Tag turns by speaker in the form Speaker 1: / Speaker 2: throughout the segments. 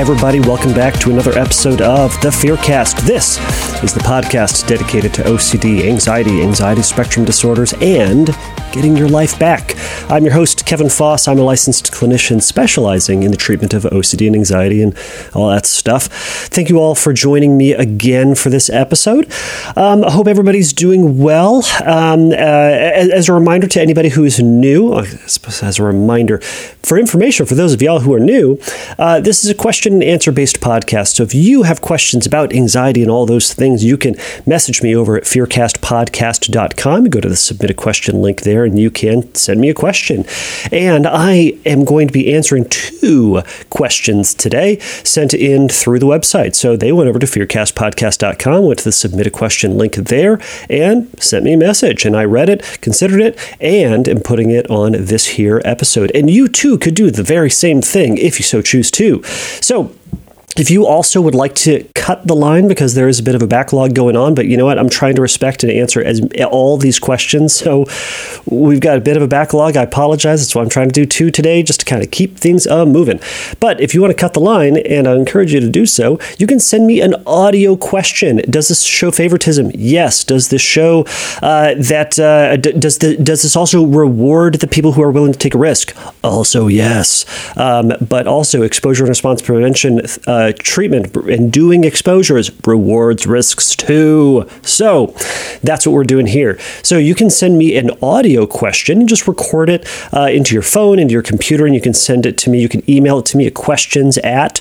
Speaker 1: everybody. Welcome back to another episode of The Fearcast. This is the podcast dedicated to OCD, anxiety, anxiety spectrum disorders, and getting your life back. I'm your host, Kevin Foss. I'm a licensed clinician specializing in the treatment of OCD and anxiety and all that stuff. Thank you all for joining me again for this episode. Um, I hope everybody's doing well. Um, uh, as a reminder to anybody who is new, as a reminder, for information for those of y'all who are new, uh, this is a question and answer based podcast. So if you have questions about anxiety and all those things, you can message me over at fearcastpodcast.com. Go to the submit a question link there and you can send me a question. And I am going to be answering two questions today sent in through the website. So they went over to fearcastpodcast.com, went to the submit a question link there, and sent me a message. And I read it, considered it, and am putting it on this here episode. And you too could do the very same thing if you so choose to. So if you also would like to cut the line because there is a bit of a backlog going on, but you know what? I'm trying to respect and answer as all these questions. So we've got a bit of a backlog. I apologize. That's what I'm trying to do too today, just to kind of keep things uh, moving. But if you want to cut the line, and I encourage you to do so, you can send me an audio question. Does this show favoritism? Yes. Does this show uh, that uh, d- does the does this also reward the people who are willing to take a risk? Also, yes. Um, but also exposure and response prevention uh, treatment and doing exposures rewards risks too. So that's what we're doing here. So you can send me an audio question, just record it uh, into your phone, into your computer, and you can send it to me. You can email it to me at questions at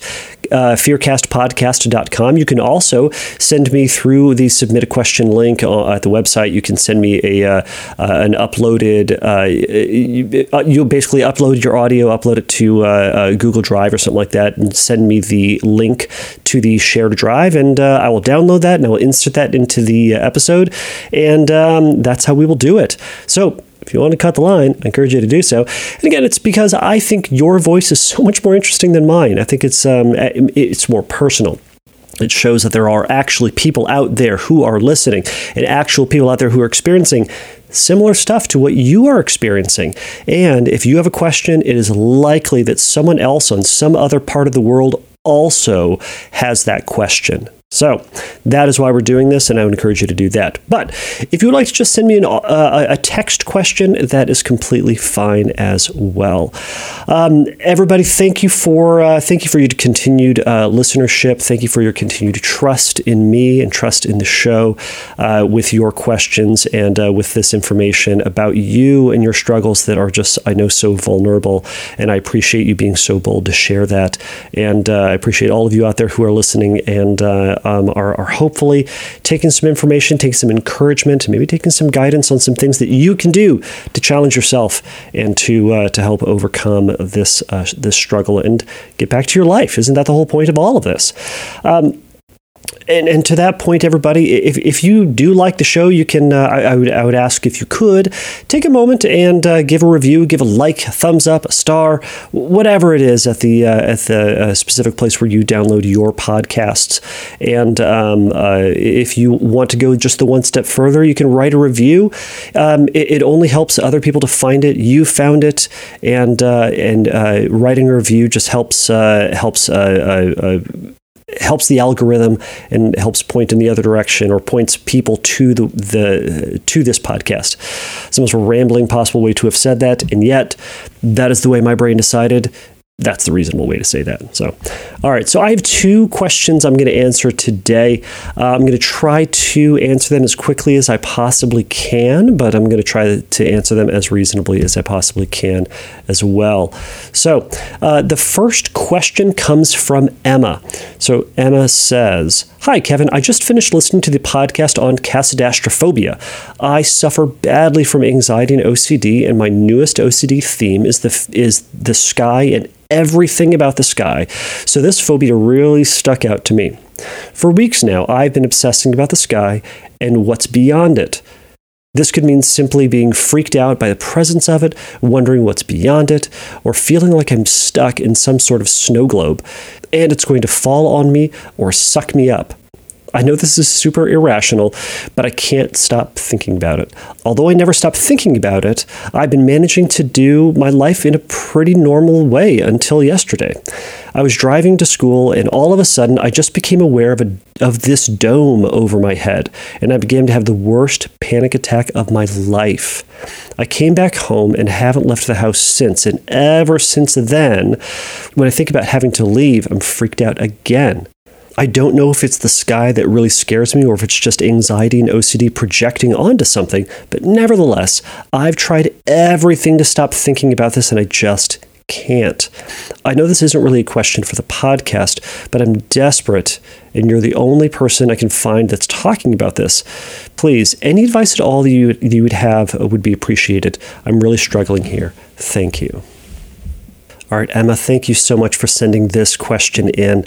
Speaker 1: uh, fearcastpodcast.com. You can also send me through the submit a question link uh, at the website. You can send me a uh, uh an uploaded. Uh, you'll basically upload your audio, upload it to uh, Google Drive or something like that, and send me the link to the shared drive, and I will download that and I will insert that into the episode, and um, that's how we will do it. So if you want to cut the line, I encourage you to do so. And again, it's because I think your voice is so much more interesting than mine. I think it's um, it's more personal. It shows that there are actually people out there who are listening, and actual people out there who are experiencing similar stuff to what you are experiencing. And if you have a question, it is likely that someone else on some other part of the world also has that question. So that is why we're doing this, and I would encourage you to do that. But if you would like to just send me an, uh, a text question, that is completely fine as well. Um, everybody, thank you for uh, thank you for your continued uh, listenership. Thank you for your continued trust in me and trust in the show uh, with your questions and uh, with this information about you and your struggles that are just I know so vulnerable. And I appreciate you being so bold to share that. And uh, I appreciate all of you out there who are listening and um, are, are hopefully taking some information, taking some encouragement, maybe taking some guidance on some things that you can do to challenge yourself and to uh, to help overcome this uh, this struggle and get back to your life. Isn't that the whole point of all of this? Um, and, and to that point, everybody, if, if you do like the show, you can, uh, I, I, would, I would ask if you could take a moment and uh, give a review, give a like, thumbs up, a star, whatever it is at the, uh, at the uh, specific place where you download your podcasts. And um, uh, if you want to go just the one step further, you can write a review. Um, it, it, only helps other people to find it. You found it, and, uh, and writing a review just helps, helps helps the algorithm and helps point in the other direction or points people to the, the to this podcast. It's the most rambling possible way to have said that, and yet that is the way my brain decided that's the reasonable way to say that. So, all right. So I have two questions I'm going to answer today. Uh, I'm going to try to answer them as quickly as I possibly can, but I'm going to try to answer them as reasonably as I possibly can as well. So, uh, the first question comes from Emma. So Emma says. Hi, Kevin. I just finished listening to the podcast on casadastraphobia. I suffer badly from anxiety and OCD, and my newest OCD theme is the is the sky and everything about the sky. So this phobia really stuck out to me. For weeks now, I've been obsessing about the sky and what's beyond it. This could mean simply being freaked out by the presence of it, wondering what's beyond it, or feeling like I'm stuck in some sort of snow globe and it's going to fall on me or suck me up. I know this is super irrational, but I can't stop thinking about it. Although I never stop thinking about it, I've been managing to do my life in a pretty normal way until yesterday. I was driving to school, and all of a sudden, I just became aware of, a, of this dome over my head, and I began to have the worst panic attack of my life. I came back home and haven't left the house since, and ever since then, when I think about having to leave, I'm freaked out again. I don't know if it's the sky that really scares me or if it's just anxiety and OCD projecting onto something, but nevertheless, I've tried everything to stop thinking about this and I just can't. I know this isn't really a question for the podcast, but I'm desperate, and you're the only person I can find that's talking about this. Please, any advice at all you, you would have would be appreciated. I'm really struggling here. Thank you. All right, Emma, thank you so much for sending this question in.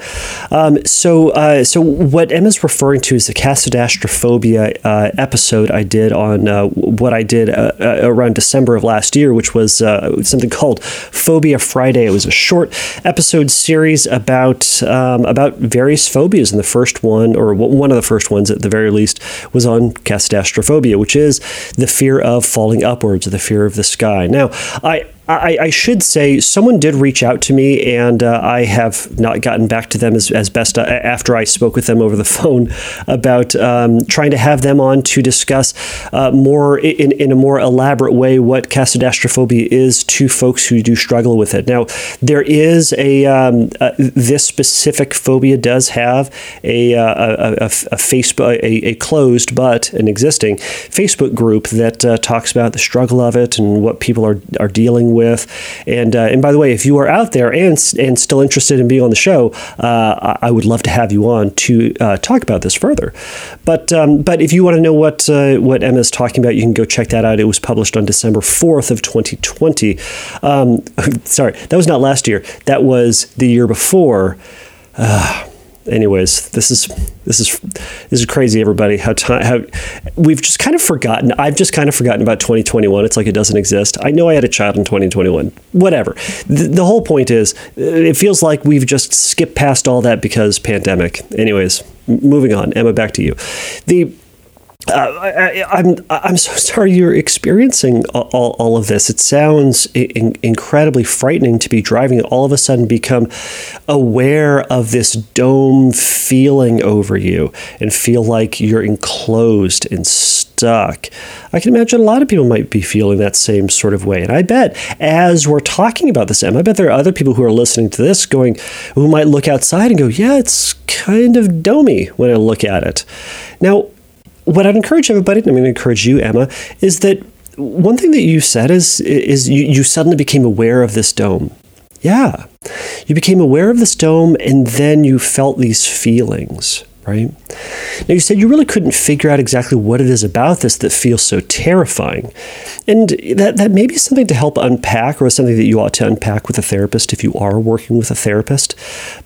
Speaker 1: Um, so, uh, so what Emma's referring to is the casadastraphobia uh, episode I did on uh, what I did uh, uh, around December of last year, which was uh, something called Phobia Friday. It was a short episode series about um, about various phobias, and the first one, or one of the first ones at the very least, was on casadastraphobia, which is the fear of falling upwards, the fear of the sky. Now, I I, I, should say someone did reach out to me, and uh, I have not gotten back to them as, as best uh, after I spoke with them over the phone about um, trying to have them on to discuss uh, more in, in a more elaborate way what casadastraphobia is to folks who do struggle with it. Now, there is a um, uh, this specific phobia does have a, uh, a, a, a Facebook a, a, closed but an existing Facebook group that uh, talks about the struggle of it and what people are are dealing with. And uh, and by the way, if you are out there and and still interested in being on the show, uh, I would love to have you on to uh, talk about this further. But um, but if you want to know what uh, what Emma is talking about, you can go check that out. It was published on December fourth of 2020. Um, sorry, that was not last year. That was the year before. Uh, anyways, this is this is this is crazy, everybody. How time how we've just kind of forgotten. I've just kind of forgotten about 2021. It's like it doesn't exist. I know I had a child in 2021. Whatever. The, the whole point is, uh, it feels like we've just skipped past all that because pandemic. Anyways, moving on. Emma, back to you. The uh, I, am I'm, I'm so sorry you're experiencing all, all of this. It sounds in, incredibly frightening to be driving and all of a sudden become aware of this dome feeling over you and feel like you're enclosed and stuck. I can imagine a lot of people might be feeling that same sort of way. And I bet as we're talking about this, Em, I bet there are other people who are listening to this going, who might look outside and go, yeah, it's kind of domey when I look at it. Now, what I'd encourage everybody, and I'm going to encourage you, Emma, is that one thing that you said is is you, you suddenly became aware of this dome. Yeah. You became aware of this dome and then you felt these feelings, right? Now, you said you really couldn't figure out exactly what it is about this that feels so terrifying. And that, that may be something to help unpack or something that you ought to unpack with a therapist if you are working with a therapist.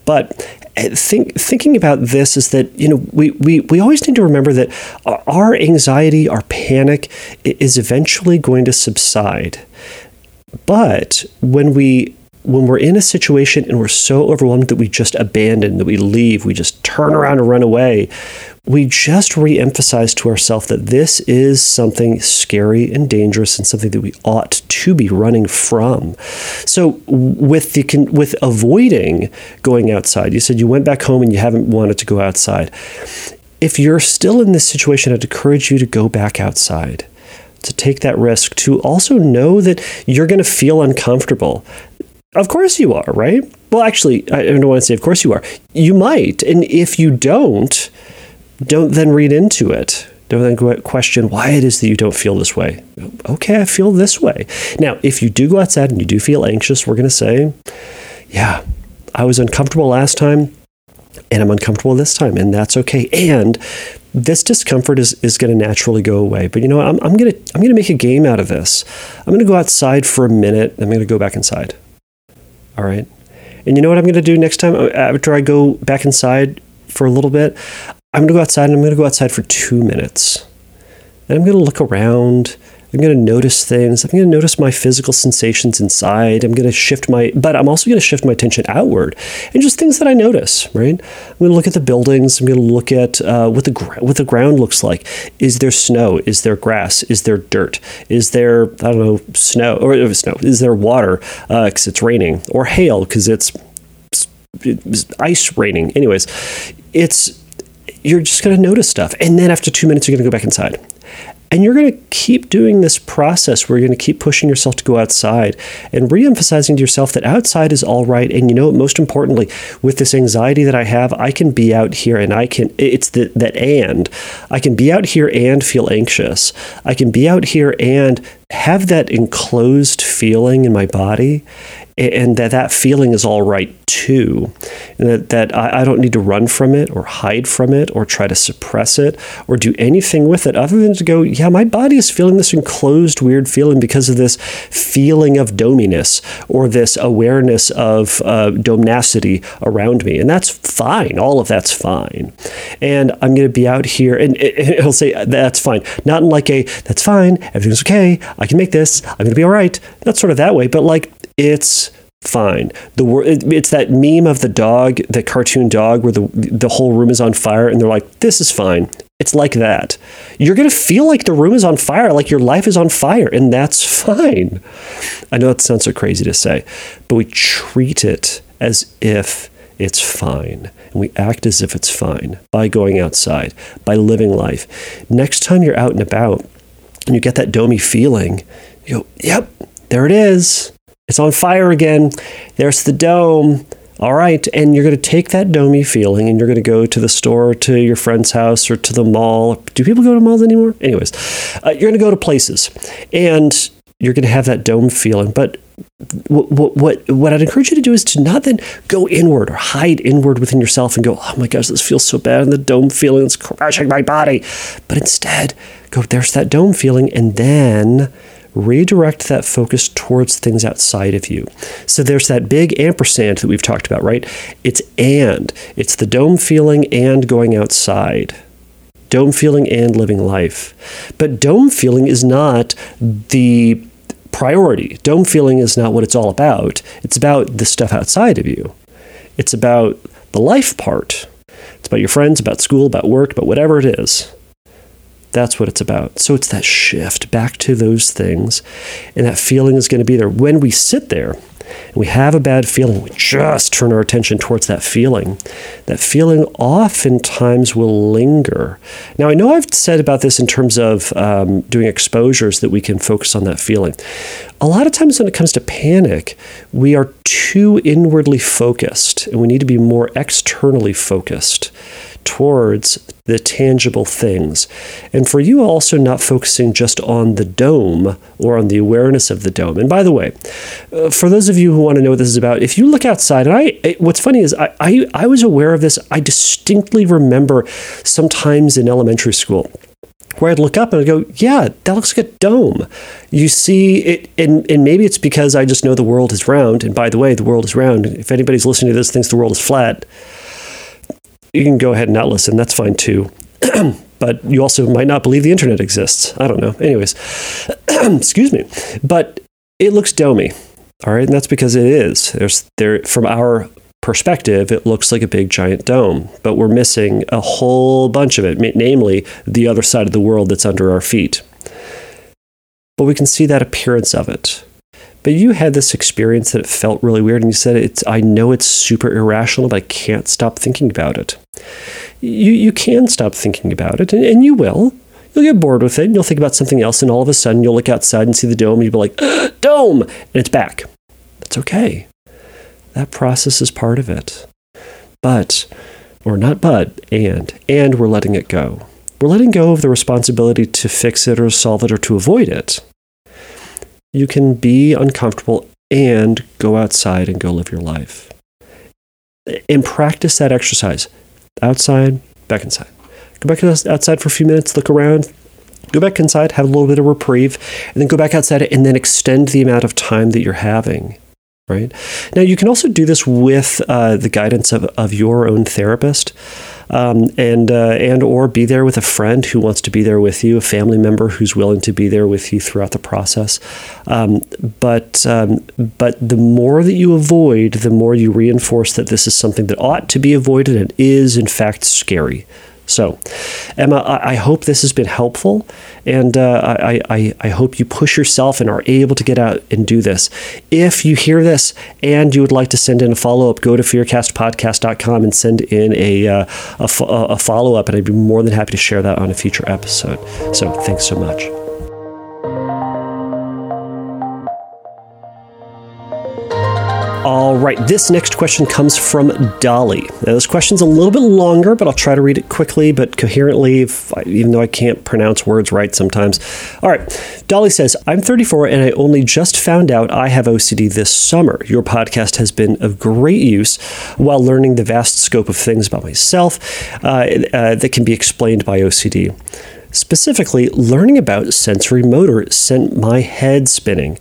Speaker 1: But eh, think, thinking about this is that you know we, we, we always need to remember that our anxiety, our panic is eventually going to subside. But when we when we're in a situation and we're so overwhelmed that we just abandon, that we leave, we just turn around and run away, we just re-emphasize to ourselves that this is something scary and dangerous and something that we ought to be running from. So with the with avoiding going outside, you said you went back home and you haven't wanted to go outside. If you're still in this situation, I'd encourage you to go back outside to take that risk, to also know that you're going to feel uncomfortable. Of course you are, right? Well, actually, I don't want to say of course you are. You might. And if you don't, don't then read into it. Don't then question why it is that you don't feel this way. Okay, I feel this way. Now, if you do go outside and you do feel anxious, we're going to say, yeah, I was uncomfortable last time and I'm uncomfortable this time, and that's okay. And this discomfort is, is going to naturally go away. But you know? I'm, I'm going to I'm going to make a game out of this. I'm going to go outside for a minute. I'm going to go back inside. All right. And you know what I'm going to do next time uh, after I go back inside for a little bit? I'm going to go outside and I'm going to go outside for two minutes. And I'm going to look around. I'm going to notice things. I'm going to notice my physical sensations inside. I'm going to shift my, but I'm also going to shift my attention outward and just things that I notice, right? I'm going to look at the buildings. I'm going to look at uh, what the what the ground looks like. Is there snow? Is there grass? Is there dirt? Is there I don't know snow or uh, snow? Is there water because uh, it's raining or hail because it's, it's ice raining? Anyways, it's you're just going to notice stuff, and then after two minutes, you're going to go back inside and you're going to keep doing this process where you're going to keep pushing yourself to go outside and reemphasizing to yourself that outside is all right. And you know, most importantly, with this anxiety that I have, I can be out here and I can, it's the, that and I can be out here and feel anxious. I can be out here and have that enclosed feeling in my body and that that feeling is all right too. And that, that I, I don't need to run from it or hide from it or try to suppress it or do anything with it other than to go, yeah, my body is feeling this enclosed, weird feeling because of this feeling of dominess or this awareness of uh, domnacity around me. And that's fine. All of that's fine. And I'm going to be out here and it'll say, that's fine. Not in like a, that's fine, everything's okay, I can make this, I'm going to be all right. Not sort of that way, but like, it's fine. The it's that meme of the dog, the cartoon dog, where the the whole room is on fire, and they're like, "This is fine." It's like that. You're gonna feel like the room is on fire, like your life is on fire, and that's fine. I know that sounds so crazy to say, but we treat it as if it's fine. And we act as if it's fine by going outside, by living life. Next time you're out and about and you get that domey feeling, you go, yep, there it is. It's on fire again. There's the dome. All right. And you're going to take that domey feeling and you're going to go to the store, to your friend's house, or to the mall. Do people go to malls anymore? Anyways, uh, you're going to go to places and you're going to have that dome feeling. But what, what, what, I'd encourage you to do is to not then go inward or hide inward within yourself and go, oh my gosh, this feels so bad. And the dome feeling is crushing my body. But instead, go, there's that dome feeling. And then redirect that focus towards things outside of you. So there's that big ampersand that we've talked about, right? It's and. It's the dome feeling and going outside. Dome feeling and living life. But dome feeling is not the priority. Dome feeling is not what it's all about. It's about the stuff outside of you. It's about the life part. It's about your friends, about school, about work, about whatever it is. That's what it's about. So it's that shift back to those things. And that feeling is going to be there. When we sit there and we have a bad feeling, we just turn our attention towards that feeling. That feeling oftentimes will linger. Now, I know I've said about this in terms of um, doing exposures that we can focus on that feeling. A lot of times when it comes to panic, we are too inwardly focused and we need to be more externally focused towards the tangible things. And for you also not focusing just on the dome or on the awareness of the dome. And by the way, uh, for those of you who want to know what this is about, if you look outside, and I, what's funny is I, I, I was aware of this. I distinctly remember sometimes in elementary school where I'd look up and I'd go, yeah, that looks like a dome. You see it, and, and maybe it's because I just know the world is round. And by the way, the world is round. If anybody's listening to this thinks the world is flat, you can go ahead and not listen. That's fine too. but you also might not believe the internet exists. I don't know. Anyways, excuse me. But it looks domey. All right, and that's because it is. There's there from our perspective, it looks like a big giant dome, but we're missing a whole bunch of it, namely the other side of the world that's under our feet. But we can see that appearance of it. But you had this experience that it felt really weird, and you said it's. I know it's super irrational, but I can't stop thinking about it. You you can stop thinking about it, and, and you will. You'll get bored with it, and you'll think about something else, and all of a sudden you'll look outside and see the dome, and you'll be like, "Dome!" and it's back. That's okay. That process is part of it. But, or not but, and and we're letting it go. We're letting go of the responsibility to fix it or solve it or to avoid it you can be uncomfortable and go outside and go live your life. And practice that exercise. Outside, back inside. Go back outside for a few minutes, look around, go back inside, have a little bit of reprieve, and then go back outside and then extend the amount of time that you're having. Right now, you can also do this with uh, the guidance of, of your own therapist. Um, and uh, and or be there with a friend who wants to be there with you, a family member who's willing to be there with you throughout the process. Um, but um, but the more that you avoid, the more you reinforce that this is something that ought to be avoided and is in fact scary. So, Emma, I, I hope this has been helpful, and uh, I, I, I hope you push yourself and are able to get out and do this. If you hear this and you would like to send in a follow up, go to fearcastpodcast.com and send in a, uh, a, a follow up, and I'd be more than happy to share that on a future episode. So, thanks so much. All right, this next question comes from Dolly. Now, this question's a little bit longer, but I'll try to read it quickly but coherently, I, even though I can't pronounce words right sometimes. All right, Dolly says, I'm 34 and I only just found out I have OCD this summer. Your podcast has been of great use while learning the vast scope of things about myself uh, uh, that can be explained by OCD. Specifically, learning about sensory motor sent my head spinning.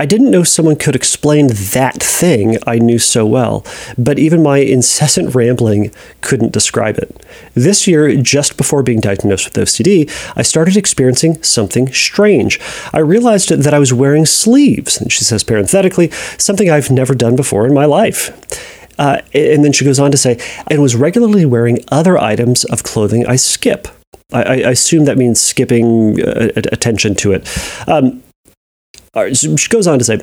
Speaker 1: I didn't know someone could explain that thing I knew so well, but even my incessant rambling couldn't describe it. This year, just before being diagnosed with OCD, I started experiencing something strange. I realized that I was wearing sleeves, and she says parenthetically, something I've never done before in my life. Uh, and then she goes on to say, and was regularly wearing other items of clothing I skip. I, I assume that means skipping uh, attention to it. Um, she goes on to say,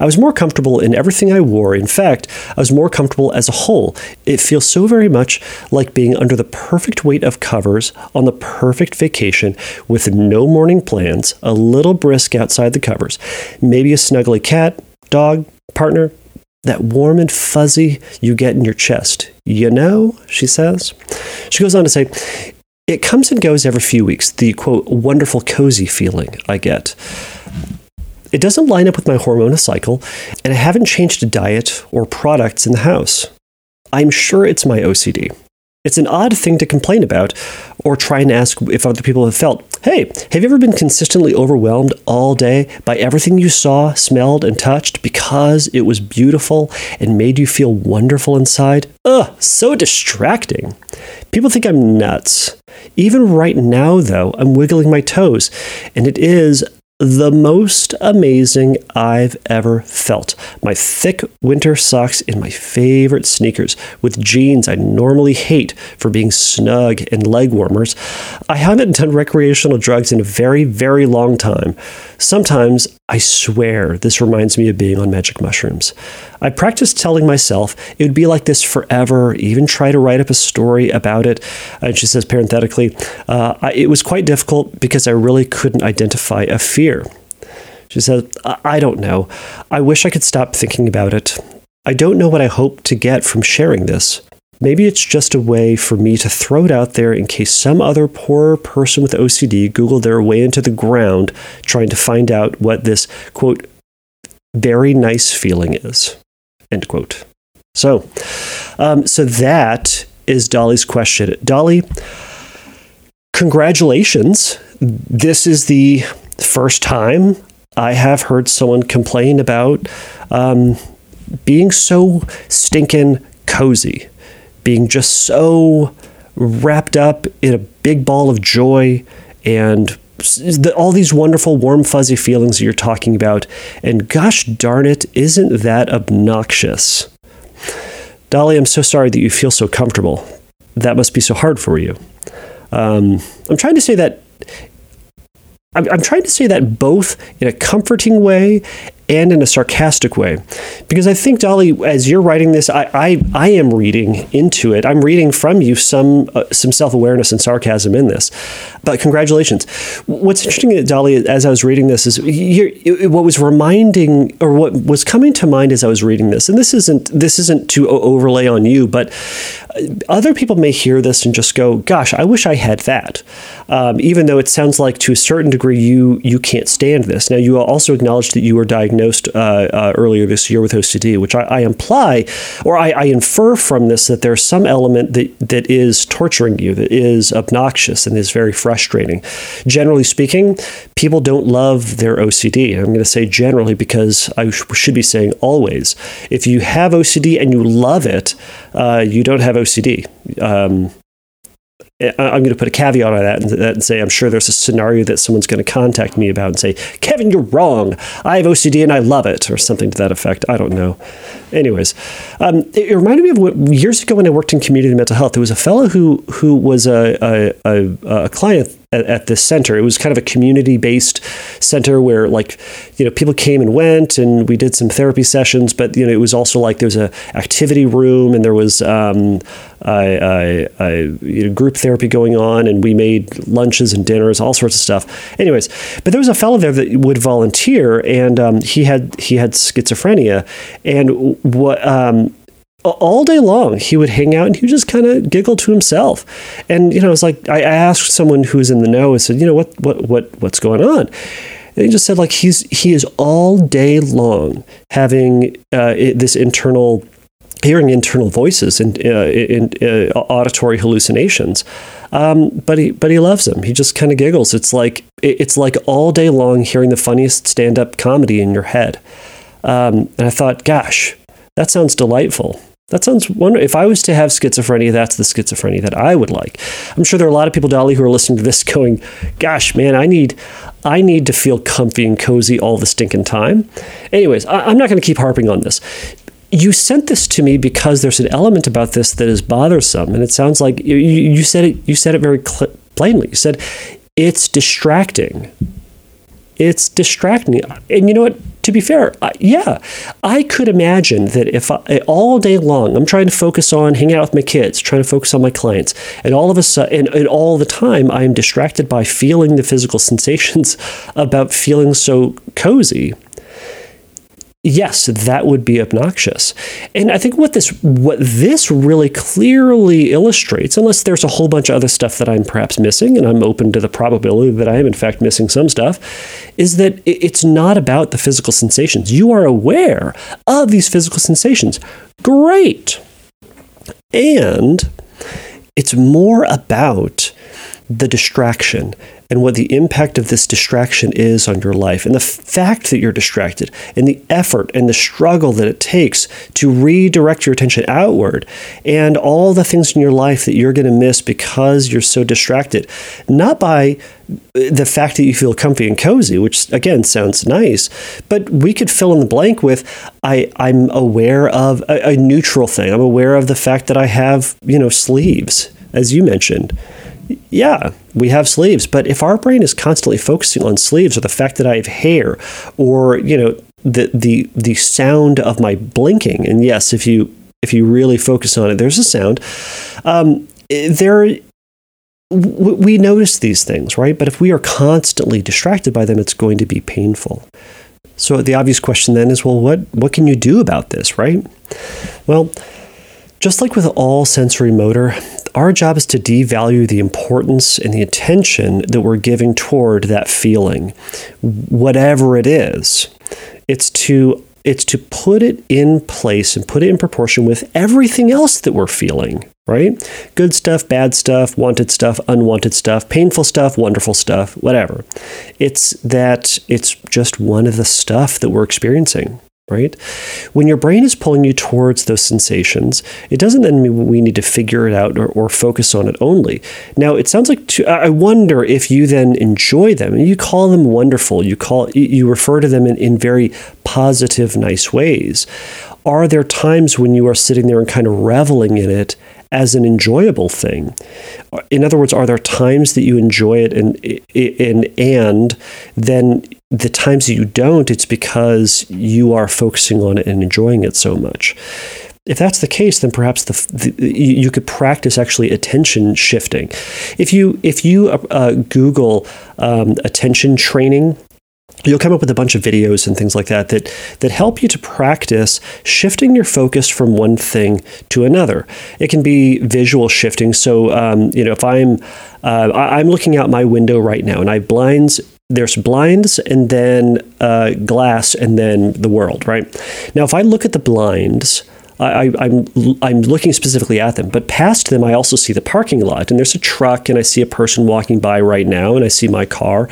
Speaker 1: I was more comfortable in everything I wore. In fact, I was more comfortable as a whole. It feels so very much like being under the perfect weight of covers on the perfect vacation with no morning plans, a little brisk outside the covers, maybe a snuggly cat, dog, partner, that warm and fuzzy you get in your chest. You know, she says. She goes on to say, it comes and goes every few weeks, the quote, wonderful cozy feeling I get. It doesn't line up with my hormonal cycle, and I haven't changed a diet or products in the house. I'm sure it's my OCD. It's an odd thing to complain about or try and ask if other people have felt. Hey, have you ever been consistently overwhelmed all day by everything you saw, smelled, and touched because it was beautiful and made you feel wonderful inside? Ugh, so distracting. People think I'm nuts. Even right now, though, I'm wiggling my toes, and it is the most amazing I've ever felt. My thick winter socks in my favorite sneakers with jeans I normally hate for being snug and leg warmers. I haven't done recreational drugs in a very, very long time. Sometimes I swear this reminds me of being on magic mushrooms. I practiced telling myself it would be like this forever, even try to write up a story about it. And she says parenthetically, uh, it was quite difficult because I really couldn't identify a fear. She says, I don't know. I wish I could stop thinking about it. I don't know what I hope to get from sharing this. Maybe it's just a way for me to throw it out there in case some other poor person with OCD Googled their way into the ground trying to find out what this, quote, very nice feeling is, end quote. So, um, so that is Dolly's question. Dolly, congratulations. This is the first time I have heard someone complain about um, being so stinking cozy being just so wrapped up in a big ball of joy and all these wonderful, warm, fuzzy feelings you're talking about. And gosh darn it, isn't that obnoxious? Dolly, I'm so sorry that you feel so comfortable. That must be so hard for you. Um, I'm trying to say that. I'm, I'm trying to say that both in a comforting way and in a sarcastic way. Because I think, Dolly, as you're writing this, I, I, I am reading into it. I'm reading from you some, uh, some self awareness and sarcasm in this. But congratulations. What's interesting, Dolly, as I was reading this, is what was reminding, or what was coming to mind as I was reading this, and this isn't, this isn't to overlay on you, but other people may hear this and just go, "Gosh, I wish I had that." Um, even though it sounds like to a certain degree you you can't stand this. Now you also acknowledge that you were diagnosed uh, uh, earlier this year with OCD, which I, I imply or I, I, infer from this that there's some element that that is torturing you, that is obnoxious and is very frustrating. Generally speaking, people don't love their OCD. I'm going to say generally because I sh- should be saying always. If you have OCD and you love it, uh, you don't have OCD. Um, I'm going to put a caveat on that and, say I'm sure there's a scenario that someone's going to contact me about and say, Kevin, you're wrong. I have OCD and I love it, or something to that effect. I don't know. Anyways, um, it, it, reminded me of what, years ago when I worked in community mental health. There was a fellow who who was a, a, a, a client at, at, this center. It was kind of a community based center where like you know people came and went, and we did some therapy sessions. But you know it was also like there was a activity room, and there was um, a, a, you know, group therapy going on, and we made lunches and dinners, all sorts of stuff. Anyways, but there was a fellow there that would volunteer, and um, he had he had schizophrenia, and what um, all day long he would hang out and he would just kind of giggle to himself. And you know it's like I, asked someone who's in the know and said you know what what what what's going on? And he just said like he's he is all day long having uh, this internal hearing internal voices and uh, in, uh, auditory hallucinations. Um, but he but he loves them. He just kind of giggles. It's like it's like all day long hearing the funniest stand-up comedy in your head. Um, and i thought gosh that sounds delightful that sounds wonderful. If I was to have schizophrenia, that's the schizophrenia that I would like. I'm sure there are a lot of people, Dolly, who are listening to this going, gosh, man, I need I need to feel comfy and cozy all the stinking time. Anyways, I, am not going to keep harping on this. You sent this to me because there's an element about this that is bothersome, and it sounds like you, you said it. You said it very cl- plainly. You said it's distracting. It's distracting. And you know what? to be fair, I, yeah, I could imagine that if I, eh, all day long I'm trying to focus on hanging out with my kids, trying to focus on my clients, and all of a sudden, and, and all the time I am distracted by feeling the physical sensations about feeling so cozy yes, that would be obnoxious. And I think what this what this really clearly illustrates, unless there's a whole bunch of other stuff that I'm perhaps missing, and I'm open to the probability that I am in fact missing some stuff, is that it's not about the physical sensations. You are aware of these physical sensations. Great. And it's more about the distraction and what the impact of this distraction is on your life, and the fact that you're distracted, and the effort and the struggle that it takes to redirect your attention outward, and all the things in your life that you're going to miss because you're so distracted. Not by the fact that you feel comfy and cozy, which again sounds nice, but we could fill in the blank with I, I'm aware of a, a neutral thing. I'm aware of the fact that I have, you know, sleeves, as you mentioned yeah, we have sleeves, but if our brain is constantly focusing on sleeves or the fact that I have hair or, you know, the the the sound of my blinking, and yes, if you if you really focus on it, there's a sound. Um, there we notice these things, right? But if we are constantly distracted by them, it's going to be painful. So the obvious question then is, well, what what can you do about this, right? Well, just like with all sensory motor, our job is to devalue the importance and the attention that we're giving toward that feeling, whatever it is. It's to it's to put it in place and put it in proportion with everything else that we're feeling, right? Good stuff, bad stuff, wanted stuff, unwanted stuff, painful stuff, wonderful stuff, whatever. It's that it's just one of the stuff that we're experiencing right? When your brain is pulling you towards those sensations, it doesn't then mean we need to figure it out or, or focus on it only. Now, it sounds like to, I wonder if you then enjoy them and you call them wonderful. You call you refer to them in, in very positive, nice ways. Are there times when you are sitting there and kind of reveling in it as an enjoyable thing. In other words, are there times that you enjoy it and and and then the times that you don't, it's because you are focusing on it and enjoying it so much. If that's the case, then perhaps the, the you could practice actually attention shifting. If you if you uh, uh Google um, attention training you'll come up with a bunch of videos and things like that that that help you to practice shifting your focus from one thing to another. It can be visual shifting. So um, you know, if I'm uh, I'm looking out my window right now and I have blinds there's blinds and then uh, glass and then the world, right? Now, if I look at the blinds, I, am I'm, I'm looking specifically at them, but past them I also see the parking lot, and there's a truck, and I see a person walking by right now, and I see my car,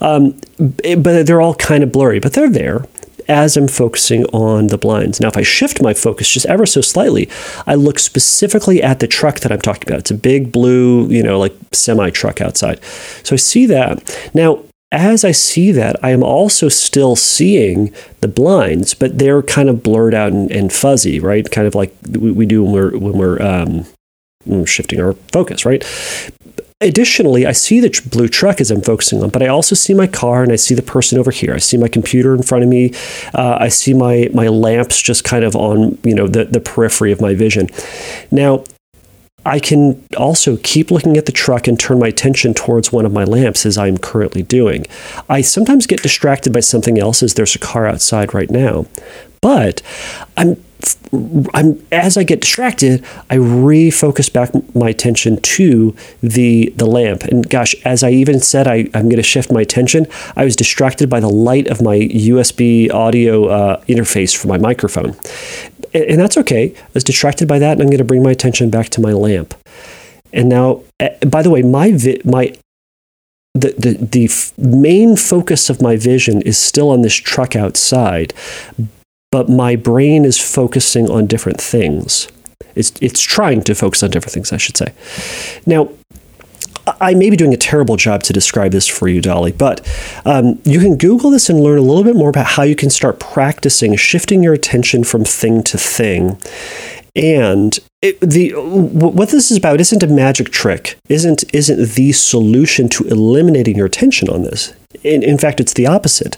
Speaker 1: um, but they're all kind of blurry, but they're there. as I'm focusing on the blinds. Now, if I shift my focus just ever so slightly, I look specifically at the truck that I'm talking about. It's a big blue, you know, like semi truck outside. So I see that. Now, as I see that, I am also still seeing the blinds, but they're kind of blurred out and, and fuzzy, right? Kind of like we, we do when we're when we're um, shifting our focus, right? Additionally, I see the blue truck as I'm focusing on, but I also see my car and I see the person over here. I see my computer in front of me. Uh, I see my my lamps just kind of on you know the the periphery of my vision. Now, I can also keep looking at the truck and turn my attention towards one of my lamps as I'm currently doing. I sometimes get distracted by something else as there's a car outside right now, but I'm I'm as I get distracted, I refocus back my attention to the the lamp. And gosh, as I even said, I, I'm going to shift my attention. I was distracted by the light of my USB audio uh, interface for my microphone, and, that's okay. I was distracted by that, and I'm going to bring my attention back to my lamp. And now, eh, by the way, my vi- my the, the, the main focus of my vision is still on this truck outside, but my brain is focusing on different things. It's, it's trying to focus on different things, I should say. Now, I may be doing a terrible job to describe this for you, Dolly, but um, you can Google this and learn a little bit more about how you can start practicing shifting your attention from thing to thing. And it, the what this is about isn't a magic trick, isn't isn't the solution to eliminating your attention on this in, in fact, it's the opposite.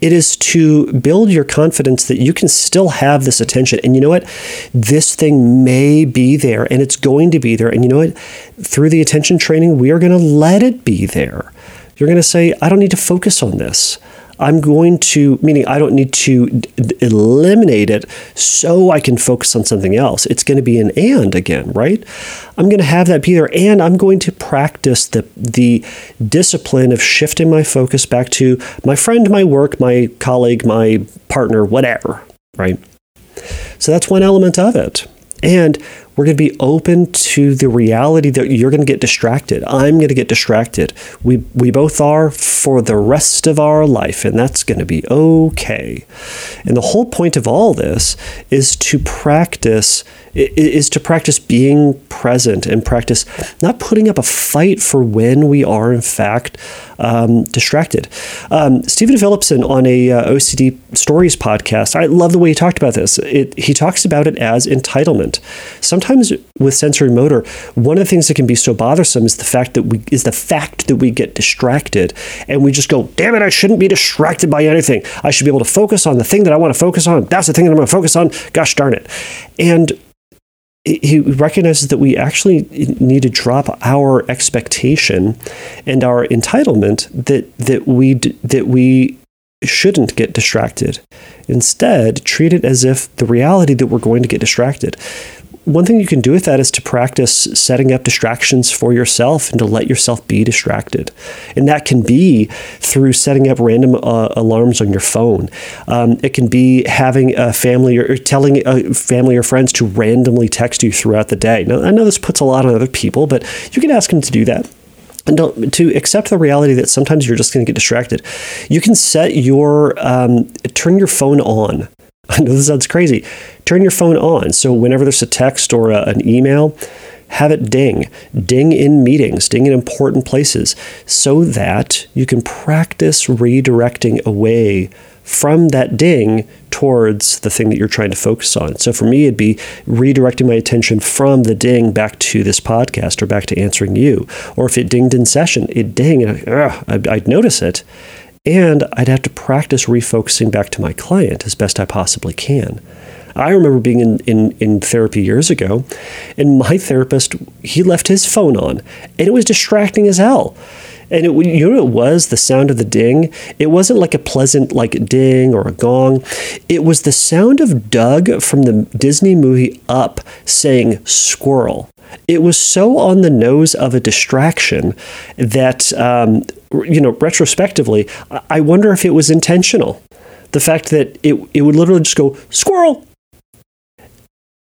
Speaker 1: It is to build your confidence that you can still have this attention. And you know what? This thing may be there and it's going to be there. And you know what? Through the attention training, we are going to let it be there. You're going to say, I don't need to focus on this. I'm going to, meaning I don't need to d- eliminate it so I can focus on something else. It's going to be an and again, right? I'm going to have that be there, and I'm going to practice the the discipline of shifting my focus back to my friend, my work, my colleague, my partner, whatever, right? So that's one element of it. And we're going to be open to the reality that you're going to get distracted. I'm going to get distracted. We, we both are for the rest of our life, and that's going to be okay. And the whole point of all this is to practice is to practice being present and practice not putting up a fight for when we are in fact um, distracted. Um, Steven Phillipson on a uh, OCD Stories podcast, I love the way he talked about this. It, he talks about it as entitlement. Sometimes with sensory motor, one of the things that can be so bothersome is the fact that we is the fact that we get distracted and we just go, "Damn it, I shouldn't be distracted by anything. I should be able to focus on the thing that I want to focus on. That's the thing that I'm going to focus on. Gosh darn it!" And he recognizes that we actually need to drop our expectation and our entitlement that that we that we shouldn't get distracted. Instead, treat it as if the reality that we're going to get distracted one thing you can do with that is to practice setting up distractions for yourself and to let yourself be distracted. And that can be through setting up random uh, alarms on your phone. Um, it can be having a family or, telling a family or friends to randomly text you throughout the day. Now, I know this puts a lot on other people, but you can ask them to do that and don't, to accept the reality that sometimes you're just going to get distracted. You can set your um, turn your phone on I know this sounds crazy. Turn your phone on. So whenever there's a text or a, an email, have it ding. Ding in meetings, ding in important places, so that you can practice redirecting away from that ding towards the thing that you're trying to focus on. So for me, it'd be redirecting my attention from the ding back to this podcast or back to answering you. Or if it dinged in session, it ding and I'd, I'd notice it and I'd have to practice refocusing back to my client as best I possibly can. I remember being in, in, in therapy years ago, and my therapist, he left his phone on, and it was distracting as hell. And it, you know it was? The sound of the ding. It wasn't like a pleasant like ding or a gong. It was the sound of Dug from the Disney movie Up saying squirrel. It was so on the nose of a distraction that, um, you know, retrospectively, I wonder if it was intentional. The fact that it, it would literally just go, squirrel.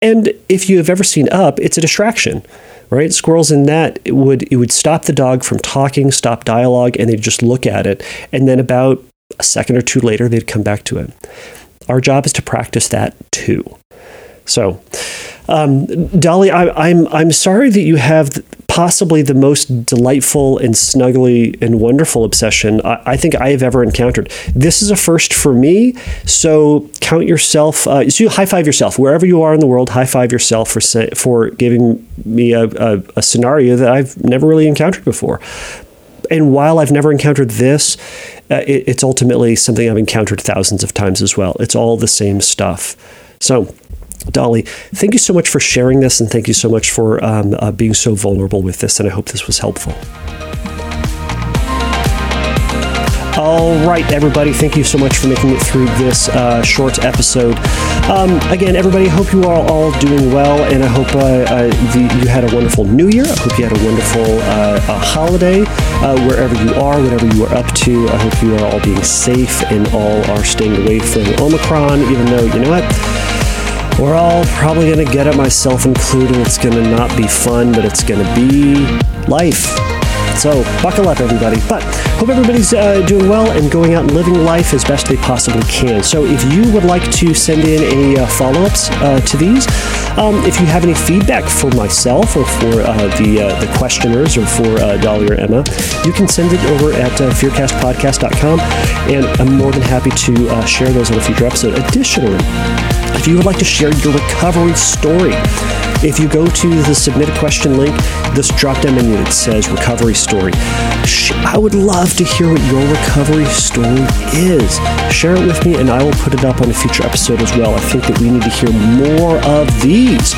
Speaker 1: And if you have ever seen Up, it's a distraction, right? Squirrels in that it would it would stop the dog from talking, stop dialogue, and they'd just look at it. And then about a second or two later, they'd come back to it. Our job is to practice that too. So, um, Dolly, I, I'm I'm sorry that you have possibly the most delightful and snuggly and wonderful obsession I, I, think I have ever encountered. This is a first for me, so count yourself. Uh, so you high five yourself wherever you are in the world. High five yourself for for giving me a, a, a scenario that I've never really encountered before. And while I've never encountered this, uh, it, it's ultimately something I've encountered thousands of times as well. It's all the same stuff. So Dolly, thank you so much for sharing this, and thank you so much for um, uh, being so vulnerable with this. And I hope this was helpful. All right, everybody, thank you so much for making it through this uh, short episode. Um, again, everybody, hope you are all doing well, and I hope uh, uh, the, you had a wonderful New Year. I hope you had a wonderful uh, holiday uh, wherever you are, whatever you are up to. I hope you are all being safe and all are staying away from Omicron, even though, you know what? We're all probably going to get it, myself included. It's going to not be fun, but it's going to be life. So buckle up, everybody. But hope everybody's uh, doing well and going out and living life as best they possibly can. So if you would like to send in any uh, follow-ups uh, to these, um, if you have any feedback for myself or for uh, the uh, the questioners or for uh, Dolly or Emma, you can send it over at fearcastpodcast.com, and I'm more than happy to share those in a future episode. Additionally, if you would like to share your recovery story, if you go to the submit a question link, this drop down menu that says recovery story, I would love to hear what your recovery story is. Share it with me and I will put it up on a future episode as well. I think that we need to hear more of these.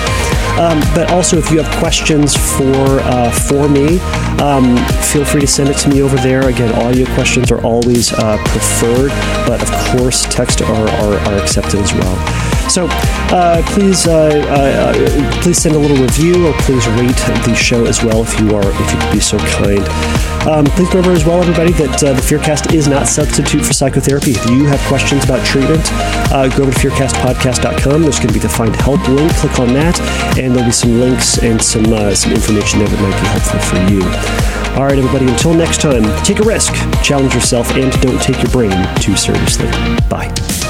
Speaker 1: Um, but also, if you have questions for uh, for me, um, feel free to send it to me over there. Again, audio questions are always uh, preferred, but of course, text are, are, are accepted as well. So uh, please, uh, uh, please send a little review or please rate the show as well if you are, if you could be so kind. Um, please remember as well, everybody, that uh, the Fearcast is not substitute for psychotherapy. If you have questions about treatment, uh, go over to fearcastpodcast.com. There's going to be the find help link. Click on that, and there'll be some links and some some information there that might be helpful for you. All right, everybody. Until next time, take a risk, challenge yourself, and don't take your brain too seriously. Bye.